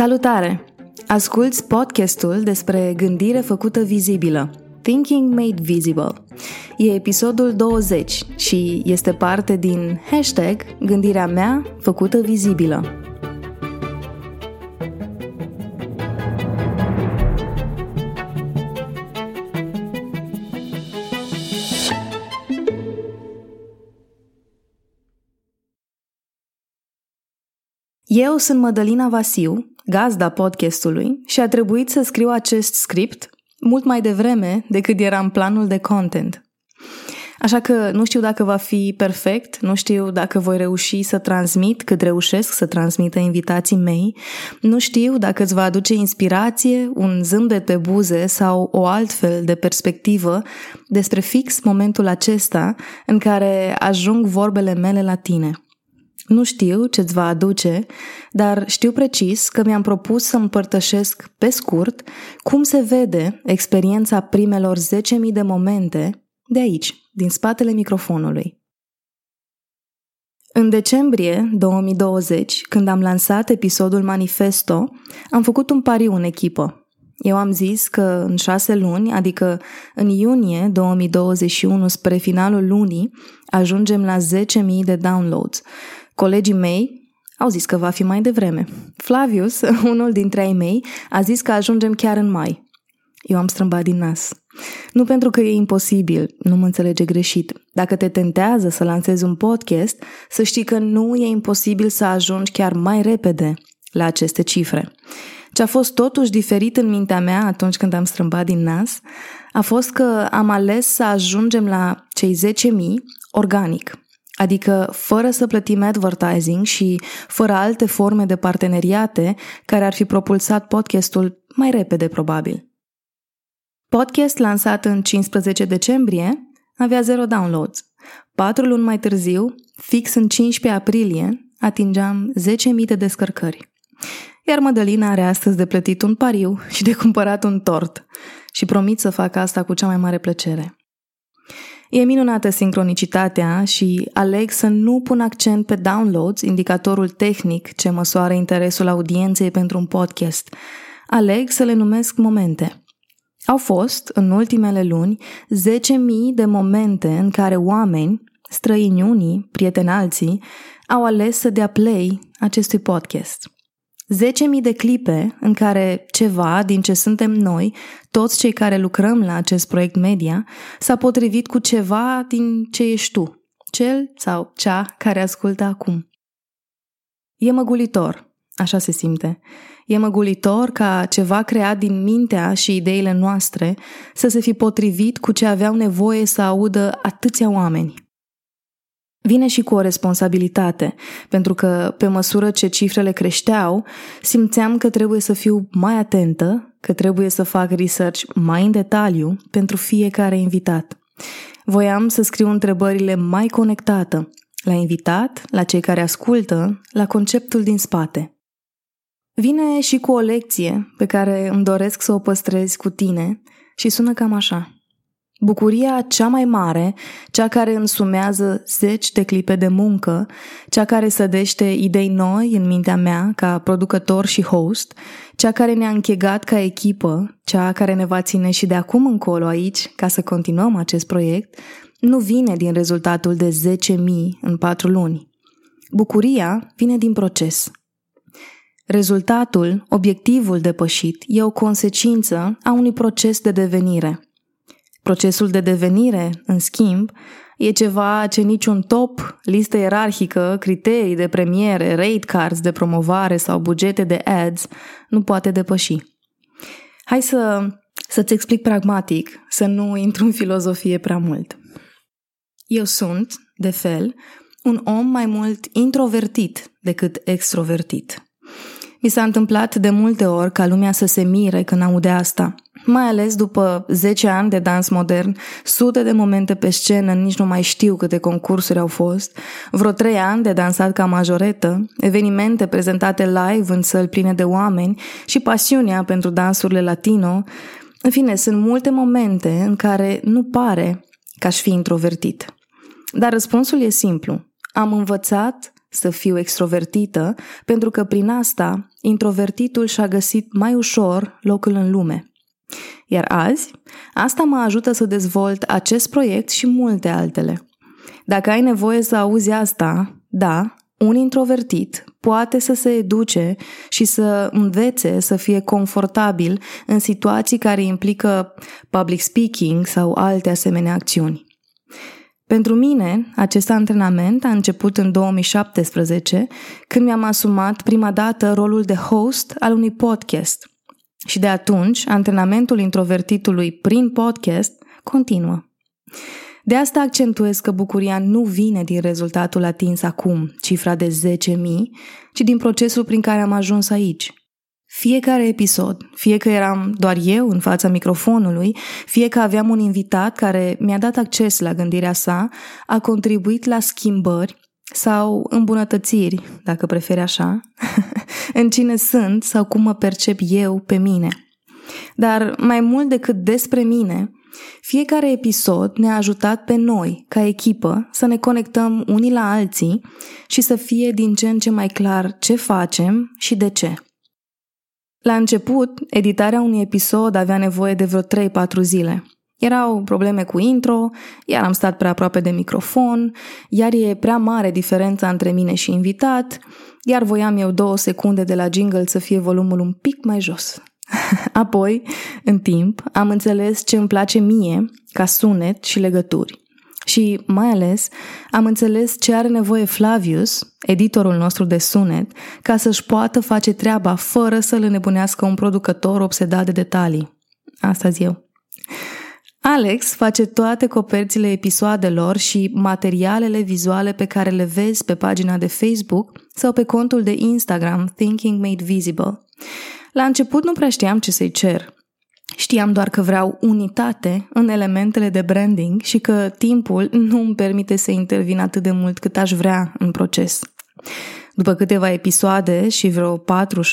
Salutare! Asculți podcastul despre gândire făcută vizibilă, Thinking Made Visible. E episodul 20 și este parte din hashtag Gândirea mea făcută vizibilă. Eu sunt Mădălina Vasiu, gazda podcastului, și a trebuit să scriu acest script mult mai devreme decât era în planul de content. Așa că nu știu dacă va fi perfect, nu știu dacă voi reuși să transmit cât reușesc să transmită invitații mei, nu știu dacă îți va aduce inspirație, un zâmbet pe buze sau o altfel de perspectivă despre fix momentul acesta în care ajung vorbele mele la tine – nu știu ce-ți va aduce, dar știu precis că mi-am propus să împărtășesc pe scurt cum se vede experiența primelor 10.000 de momente de aici, din spatele microfonului. În decembrie 2020, când am lansat episodul Manifesto, am făcut un pariu în echipă. Eu am zis că în șase luni, adică în iunie 2021 spre finalul lunii, ajungem la 10.000 de downloads Colegii mei au zis că va fi mai devreme. Flavius, unul dintre ai mei, a zis că ajungem chiar în mai. Eu am strâmbat din nas. Nu pentru că e imposibil, nu mă înțelege greșit. Dacă te tentează să lansezi un podcast, să știi că nu e imposibil să ajungi chiar mai repede la aceste cifre. Ce a fost totuși diferit în mintea mea atunci când am strâmbat din nas, a fost că am ales să ajungem la cei 10.000 organic, adică fără să plătim advertising și fără alte forme de parteneriate care ar fi propulsat podcastul mai repede probabil. Podcast lansat în 15 decembrie avea zero downloads. Patru luni mai târziu, fix în 15 aprilie, atingeam 10.000 de descărcări. Iar Mădălina are astăzi de plătit un pariu și de cumpărat un tort și promit să fac asta cu cea mai mare plăcere. E minunată sincronicitatea și aleg să nu pun accent pe downloads, indicatorul tehnic ce măsoară interesul audienței pentru un podcast. Aleg să le numesc momente. Au fost, în ultimele luni, 10.000 de momente în care oameni, străini unii, prieteni alții, au ales să dea play acestui podcast. 10.000 de clipe în care ceva din ce suntem noi, toți cei care lucrăm la acest proiect media, s-a potrivit cu ceva din ce ești tu, cel sau cea care ascultă acum. E măgulitor, așa se simte. E măgulitor ca ceva creat din mintea și ideile noastre să se fi potrivit cu ce aveau nevoie să audă atâția oameni. Vine și cu o responsabilitate, pentru că pe măsură ce cifrele creșteau, simțeam că trebuie să fiu mai atentă, că trebuie să fac research mai în detaliu pentru fiecare invitat. Voiam să scriu întrebările mai conectată, la invitat, la cei care ascultă, la conceptul din spate. Vine și cu o lecție pe care îmi doresc să o păstrezi cu tine și sună cam așa. Bucuria cea mai mare, cea care însumează zeci de clipe de muncă, cea care sădește idei noi în mintea mea ca producător și host, cea care ne-a închegat ca echipă, cea care ne va ține și de acum încolo aici ca să continuăm acest proiect, nu vine din rezultatul de 10.000 în patru luni. Bucuria vine din proces. Rezultatul, obiectivul depășit, e o consecință a unui proces de devenire – Procesul de devenire, în schimb, e ceva ce niciun top, listă ierarhică, criterii de premiere, rate cards de promovare sau bugete de ads nu poate depăși. Hai să, să-ți explic pragmatic, să nu intru în filozofie prea mult. Eu sunt, de fel, un om mai mult introvertit decât extrovertit. Mi s-a întâmplat de multe ori ca lumea să se mire când aude asta – mai ales după 10 ani de dans modern, sute de momente pe scenă, nici nu mai știu câte concursuri au fost, vreo 3 ani de dansat ca majoretă, evenimente prezentate live în săli pline de oameni și pasiunea pentru dansurile latino, în fine, sunt multe momente în care nu pare că aș fi introvertit. Dar răspunsul e simplu. Am învățat să fiu extrovertită, pentru că prin asta introvertitul și-a găsit mai ușor locul în lume. Iar azi, asta mă ajută să dezvolt acest proiect și multe altele. Dacă ai nevoie să auzi asta, da, un introvertit poate să se educe și să învețe să fie confortabil în situații care implică public speaking sau alte asemenea acțiuni. Pentru mine, acest antrenament a început în 2017, când mi-am asumat prima dată rolul de host al unui podcast. Și de atunci, antrenamentul introvertitului prin podcast continuă. De asta accentuez că bucuria nu vine din rezultatul atins acum, cifra de 10.000, ci din procesul prin care am ajuns aici. Fiecare episod, fie că eram doar eu în fața microfonului, fie că aveam un invitat care mi-a dat acces la gândirea sa, a contribuit la schimbări sau îmbunătățiri, dacă preferi așa, în cine sunt sau cum mă percep eu pe mine. Dar mai mult decât despre mine, fiecare episod ne-a ajutat pe noi, ca echipă, să ne conectăm unii la alții și să fie din ce în ce mai clar ce facem și de ce. La început, editarea unui episod avea nevoie de vreo 3-4 zile. Erau probleme cu intro, iar am stat prea aproape de microfon, iar e prea mare diferența între mine și invitat, iar voiam eu două secunde de la jingle să fie volumul un pic mai jos. Apoi, în timp, am înțeles ce îmi place mie ca sunet și legături. Și, mai ales, am înțeles ce are nevoie Flavius, editorul nostru de sunet, ca să-și poată face treaba fără să-l înnebunească un producător obsedat de detalii. Asta eu. Alex face toate coperțile episoadelor și materialele vizuale pe care le vezi pe pagina de Facebook sau pe contul de Instagram Thinking Made Visible. La început nu prea știam ce să-i cer. Știam doar că vreau unitate în elementele de branding și că timpul nu îmi permite să intervin atât de mult cât aș vrea în proces. După câteva episoade și vreo 4-6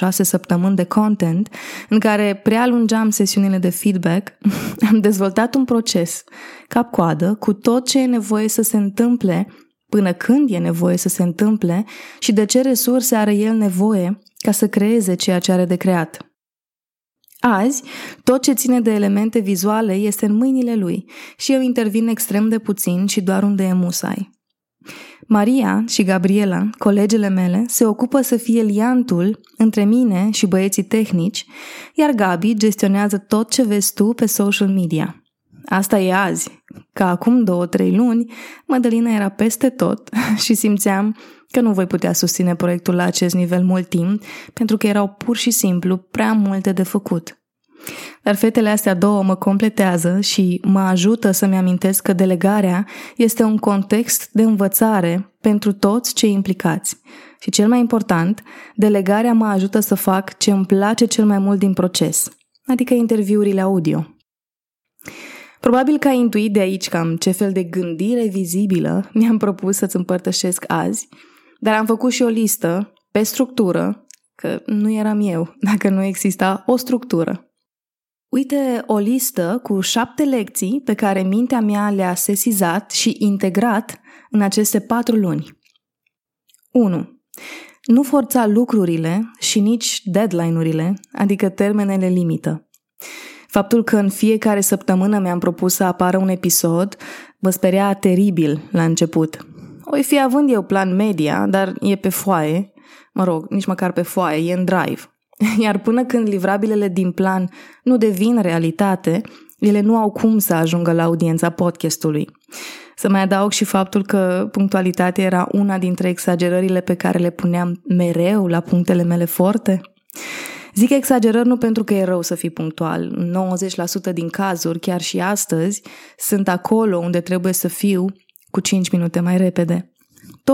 săptămâni de content, în care prealungeam sesiunile de feedback, am dezvoltat un proces, cap-coadă, cu tot ce e nevoie să se întâmple, până când e nevoie să se întâmple și de ce resurse are el nevoie ca să creeze ceea ce are de creat. Azi, tot ce ține de elemente vizuale este în mâinile lui și eu intervin extrem de puțin și doar unde e musai. Maria și Gabriela, colegele mele, se ocupă să fie liantul între mine și băieții tehnici, iar Gabi gestionează tot ce vezi tu pe social media. Asta e azi. Ca acum două-trei luni, Madalina era peste tot și simțeam că nu voi putea susține proiectul la acest nivel mult timp, pentru că erau pur și simplu prea multe de făcut. Dar fetele astea două mă completează și mă ajută să-mi amintesc că delegarea este un context de învățare pentru toți cei implicați. Și cel mai important, delegarea mă ajută să fac ce îmi place cel mai mult din proces, adică interviurile audio. Probabil că ai intuit de aici cam ce fel de gândire vizibilă mi-am propus să-ți împărtășesc azi, dar am făcut și o listă pe structură, că nu eram eu dacă nu exista o structură. Uite o listă cu șapte lecții pe care mintea mea le-a sesizat și integrat în aceste patru luni. 1. Nu forța lucrurile și nici deadline-urile, adică termenele limită. Faptul că în fiecare săptămână mi-am propus să apară un episod mă speria teribil la început. O fi având eu plan media, dar e pe foaie, mă rog, nici măcar pe foaie, e în drive. Iar până când livrabilele din plan nu devin realitate, ele nu au cum să ajungă la audiența podcastului. Să mai adaug și faptul că punctualitatea era una dintre exagerările pe care le puneam mereu la punctele mele forte. Zic exagerări nu pentru că e rău să fii punctual. 90% din cazuri, chiar și astăzi, sunt acolo unde trebuie să fiu cu 5 minute mai repede.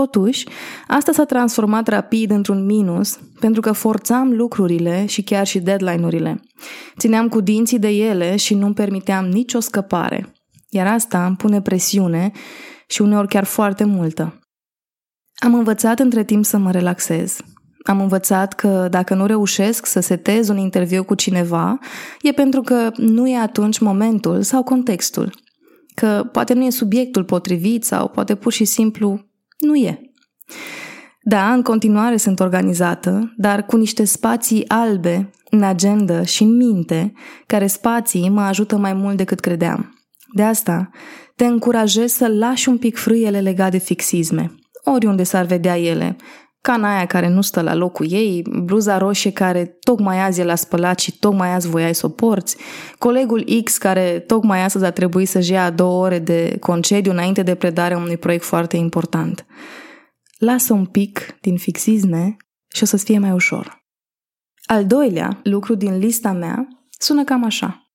Totuși, asta s-a transformat rapid într-un minus pentru că forțam lucrurile și chiar și deadline-urile. Țineam cu dinții de ele și nu-mi permiteam nicio scăpare. Iar asta îmi pune presiune și uneori chiar foarte multă. Am învățat între timp să mă relaxez. Am învățat că dacă nu reușesc să setez un interviu cu cineva, e pentru că nu e atunci momentul sau contextul. Că poate nu e subiectul potrivit sau poate pur și simplu nu e. Da, în continuare sunt organizată, dar cu niște spații albe în agenda și în minte, care spații mă ajută mai mult decât credeam. De asta, te încurajez să lași un pic frâiele legate de fixisme, oriunde s-ar vedea ele, cana aia care nu stă la locul ei, bluza roșie care tocmai azi e la spălat și tocmai azi voiai să o porți, colegul X care tocmai astăzi a trebuit să-și ia două ore de concediu înainte de predarea unui proiect foarte important. Lasă un pic din fixisme și o să-ți fie mai ușor. Al doilea lucru din lista mea sună cam așa.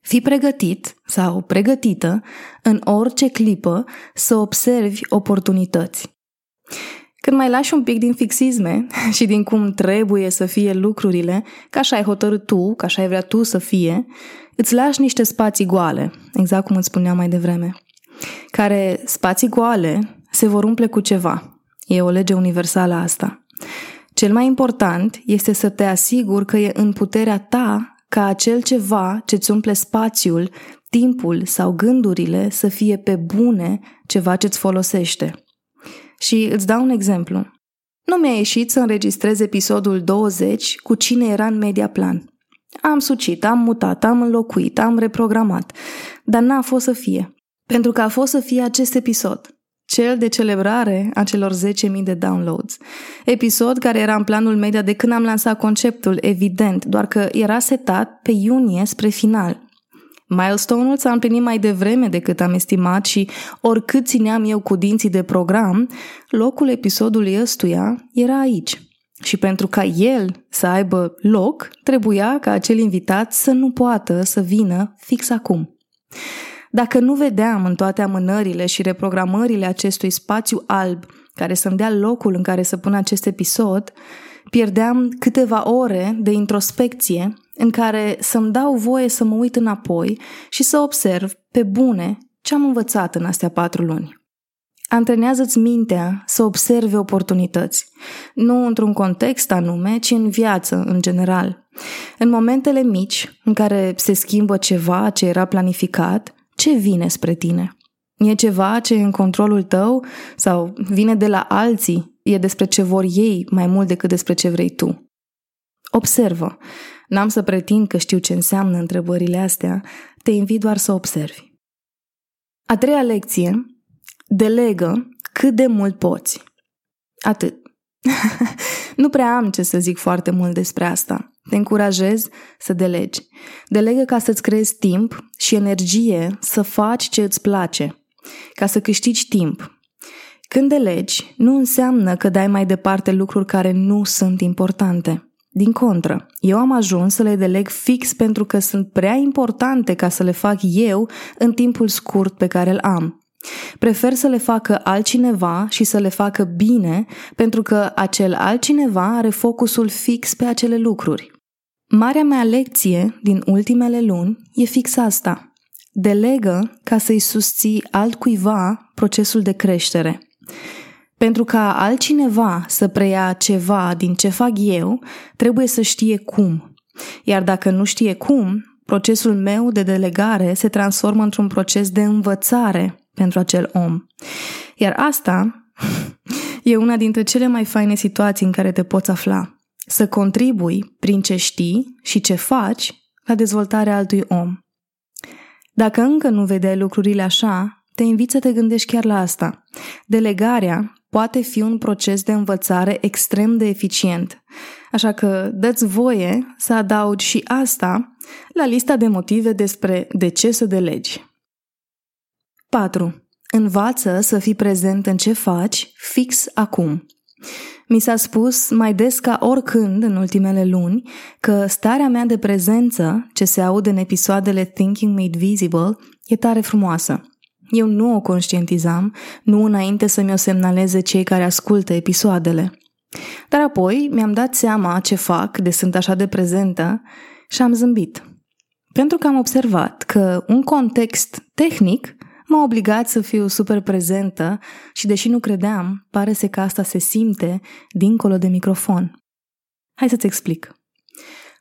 Fii pregătit sau pregătită în orice clipă să observi oportunități. Când mai lași un pic din fixisme și din cum trebuie să fie lucrurile, ca așa ai hotărât tu, ca așa ai vrea tu să fie, îți lași niște spații goale, exact cum îți spuneam mai devreme, care spații goale se vor umple cu ceva. E o lege universală asta. Cel mai important este să te asiguri că e în puterea ta ca acel ceva ce-ți umple spațiul, timpul sau gândurile să fie pe bune ceva ce-ți folosește. Și îți dau un exemplu. Nu mi-a ieșit să înregistrez episodul 20 cu cine era în media plan. Am sucit, am mutat, am înlocuit, am reprogramat, dar n-a fost să fie. Pentru că a fost să fie acest episod, cel de celebrare a celor 10.000 de downloads. Episod care era în planul media de când am lansat conceptul, evident, doar că era setat pe iunie spre final. Milestone-ul s-a împlinit mai devreme decât am estimat și oricât țineam eu cu dinții de program, locul episodului ăstuia era aici. Și pentru ca el să aibă loc, trebuia ca acel invitat să nu poată să vină fix acum. Dacă nu vedeam în toate amânările și reprogramările acestui spațiu alb care să-mi dea locul în care să pun acest episod, pierdeam câteva ore de introspecție în care să-mi dau voie să mă uit înapoi și să observ pe bune ce am învățat în astea patru luni. Antrenează-ți mintea să observe oportunități, nu într-un context anume, ci în viață, în general. În momentele mici în care se schimbă ceva ce era planificat, ce vine spre tine? E ceva ce e în controlul tău sau vine de la alții, e despre ce vor ei mai mult decât despre ce vrei tu. Observă. N-am să pretind că știu ce înseamnă întrebările astea, te invit doar să observi. A treia lecție, delegă cât de mult poți. Atât. nu prea am ce să zic foarte mult despre asta. Te încurajez să delegi. Delegă ca să-ți creezi timp și energie să faci ce îți place, ca să câștigi timp. Când delegi, nu înseamnă că dai mai departe lucruri care nu sunt importante. Din contră, eu am ajuns să le deleg fix pentru că sunt prea importante ca să le fac eu în timpul scurt pe care îl am. Prefer să le facă altcineva și să le facă bine pentru că acel altcineva are focusul fix pe acele lucruri. Marea mea lecție din ultimele luni e fix asta. Delegă ca să-i susții altcuiva procesul de creștere. Pentru ca altcineva să preia ceva din ce fac eu, trebuie să știe cum. Iar dacă nu știe cum, procesul meu de delegare se transformă într-un proces de învățare pentru acel om. Iar asta e una dintre cele mai faine situații în care te poți afla. Să contribui prin ce știi și ce faci la dezvoltarea altui om. Dacă încă nu vedeai lucrurile așa, te invit să te gândești chiar la asta. Delegarea poate fi un proces de învățare extrem de eficient. Așa că dă-ți voie să adaugi și asta la lista de motive despre de ce să delegi. 4. Învață să fii prezent în ce faci fix acum. Mi s-a spus mai des ca oricând în ultimele luni că starea mea de prezență, ce se aude în episoadele Thinking Made Visible, e tare frumoasă. Eu nu o conștientizam, nu înainte să mi-o semnaleze cei care ascultă episoadele. Dar apoi mi-am dat seama ce fac de sunt așa de prezentă și am zâmbit. Pentru că am observat că un context tehnic m-a obligat să fiu super prezentă și deși nu credeam, pare să că asta se simte dincolo de microfon. Hai să-ți explic.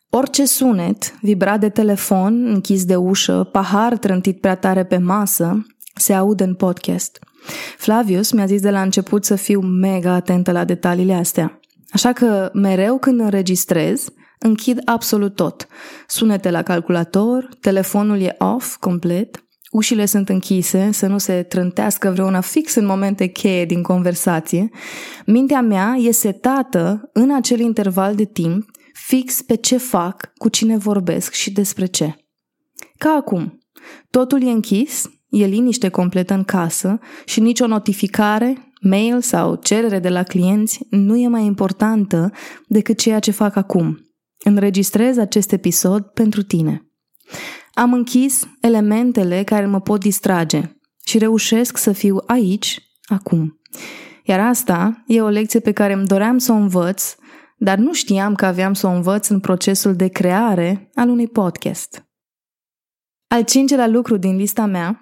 Orice sunet, vibrat de telefon, închis de ușă, pahar trântit prea tare pe masă, se aud în podcast. Flavius mi-a zis de la început să fiu mega atentă la detaliile astea. Așa că mereu când înregistrez, închid absolut tot. Sunete la calculator, telefonul e off complet, ușile sunt închise să nu se trântească vreuna fix în momente cheie din conversație. Mintea mea e setată în acel interval de timp fix pe ce fac, cu cine vorbesc și despre ce. Ca acum, totul e închis, e liniște completă în casă și nicio notificare, mail sau cerere de la clienți nu e mai importantă decât ceea ce fac acum. Înregistrez acest episod pentru tine. Am închis elementele care mă pot distrage și reușesc să fiu aici, acum. Iar asta e o lecție pe care îmi doream să o învăț, dar nu știam că aveam să o învăț în procesul de creare al unui podcast. Al cincelea lucru din lista mea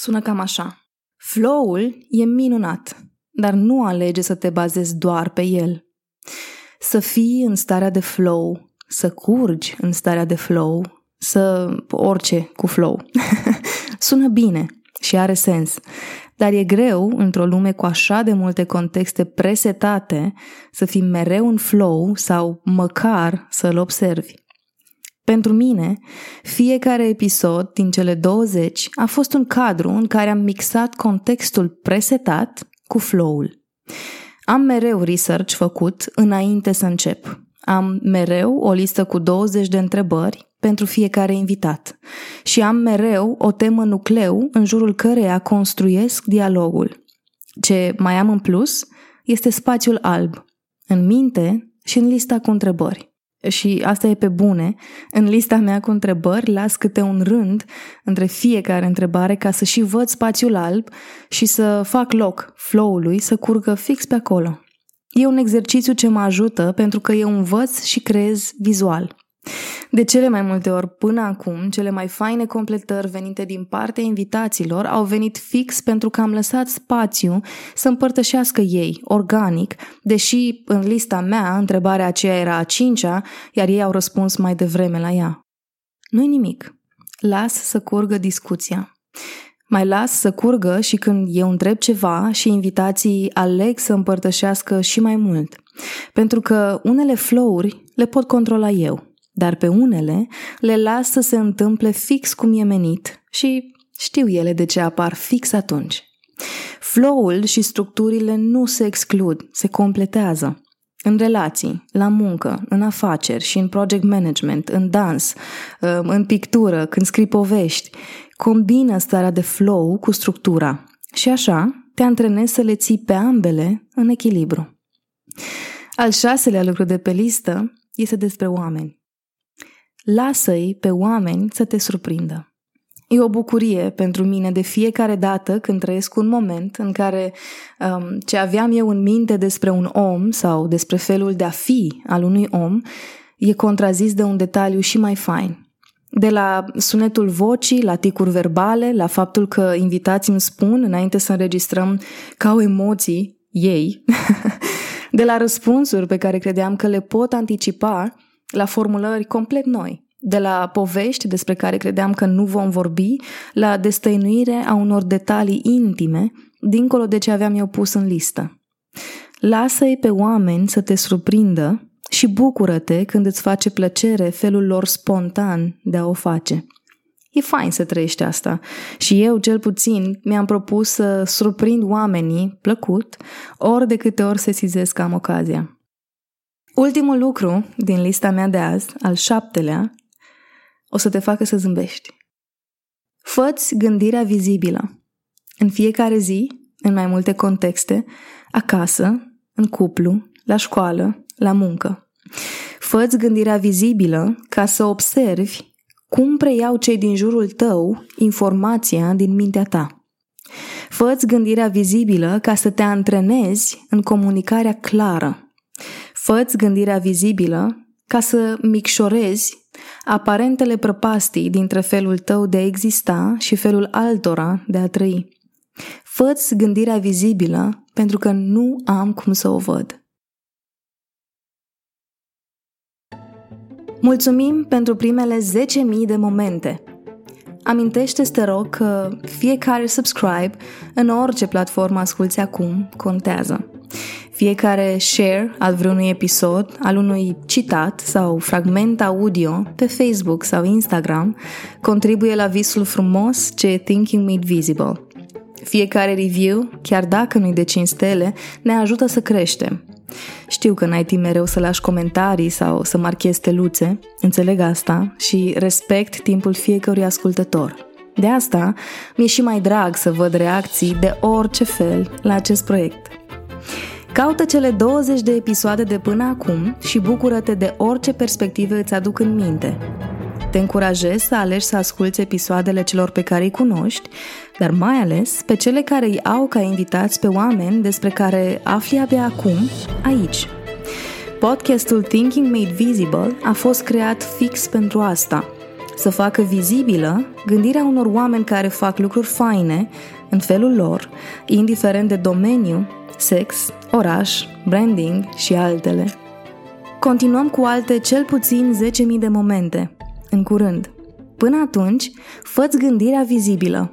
sună cam așa. Flow-ul e minunat, dar nu alege să te bazezi doar pe el. Să fii în starea de flow, să curgi în starea de flow, să orice cu flow. Sună bine și are sens, dar e greu, într-o lume cu așa de multe contexte presetate, să fii mereu în flow sau măcar să-l observi. Pentru mine, fiecare episod din cele 20 a fost un cadru în care am mixat contextul presetat cu flow-ul. Am mereu research făcut înainte să încep. Am mereu o listă cu 20 de întrebări pentru fiecare invitat și am mereu o temă nucleu în jurul căreia construiesc dialogul. Ce mai am în plus este spațiul alb, în minte și în lista cu întrebări și asta e pe bune, în lista mea cu întrebări las câte un rând între fiecare întrebare ca să și văd spațiul alb și să fac loc flow-ului să curgă fix pe acolo. E un exercițiu ce mă ajută pentru că eu învăț și creez vizual. De cele mai multe ori până acum, cele mai faine completări venite din partea invitaților au venit fix pentru că am lăsat spațiu să împărtășească ei, organic, deși în lista mea întrebarea aceea era a cincea, iar ei au răspuns mai devreme la ea. Nu-i nimic. Las să curgă discuția. Mai las să curgă și când eu întreb ceva și invitații aleg să împărtășească și mai mult. Pentru că unele flow-uri le pot controla eu dar pe unele le las să se întâmple fix cum e menit și știu ele de ce apar fix atunci. Flow-ul și structurile nu se exclud, se completează. În relații, la muncă, în afaceri și în project management, în dans, um, în pictură, când scrii povești, combină starea de flow cu structura și așa te antrenezi să le ții pe ambele în echilibru. Al șaselea lucru de pe listă este despre oameni. Lasă-i pe oameni să te surprindă. E o bucurie pentru mine de fiecare dată când trăiesc un moment în care um, ce aveam eu în minte despre un om sau despre felul de a fi al unui om e contrazis de un detaliu și mai fain. De la sunetul vocii, la ticuri verbale, la faptul că invitații îmi spun înainte să înregistrăm ca au emoții ei, de la răspunsuri pe care credeam că le pot anticipa la formulări complet noi, de la povești despre care credeam că nu vom vorbi, la destăinuire a unor detalii intime, dincolo de ce aveam eu pus în listă. Lasă-i pe oameni să te surprindă și bucură-te când îți face plăcere felul lor spontan de a o face. E fain să trăiești asta și eu, cel puțin, mi-am propus să surprind oamenii plăcut ori de câte ori se sizesc am ocazia. Ultimul lucru din lista mea de azi, al șaptelea, o să te facă să zâmbești. Făți gândirea vizibilă. În fiecare zi, în mai multe contexte, acasă, în cuplu, la școală, la muncă. Făți gândirea vizibilă ca să observi cum preiau cei din jurul tău informația din mintea ta. Făți gândirea vizibilă ca să te antrenezi în comunicarea clară, Făți gândirea vizibilă ca să micșorezi aparentele prăpastii dintre felul tău de a exista și felul altora de a trăi. Făți gândirea vizibilă pentru că nu am cum să o văd. Mulțumim pentru primele 10.000 de momente. amintește te rog că fiecare subscribe în orice platformă asculți acum contează. Fiecare share al vreunui episod, al unui citat sau fragment audio pe Facebook sau Instagram contribuie la visul frumos ce e Thinking Made Visible. Fiecare review, chiar dacă nu-i de 5 stele, ne ajută să creștem. Știu că n-ai timp mereu să lași comentarii sau să marchezi steluțe, înțeleg asta și respect timpul fiecărui ascultător. De asta, mi-e și mai drag să văd reacții de orice fel la acest proiect. Caută cele 20 de episoade de până acum și bucură-te de orice perspective îți aduc în minte. Te încurajez să alegi să asculți episoadele celor pe care îi cunoști, dar mai ales pe cele care îi au ca invitați pe oameni despre care afli abia acum, aici. Podcastul Thinking Made Visible a fost creat fix pentru asta, să facă vizibilă gândirea unor oameni care fac lucruri faine în felul lor, indiferent de domeniu, sex, oraș, branding și altele. Continuăm cu alte cel puțin 10.000 de momente, în curând. Până atunci, fă gândirea vizibilă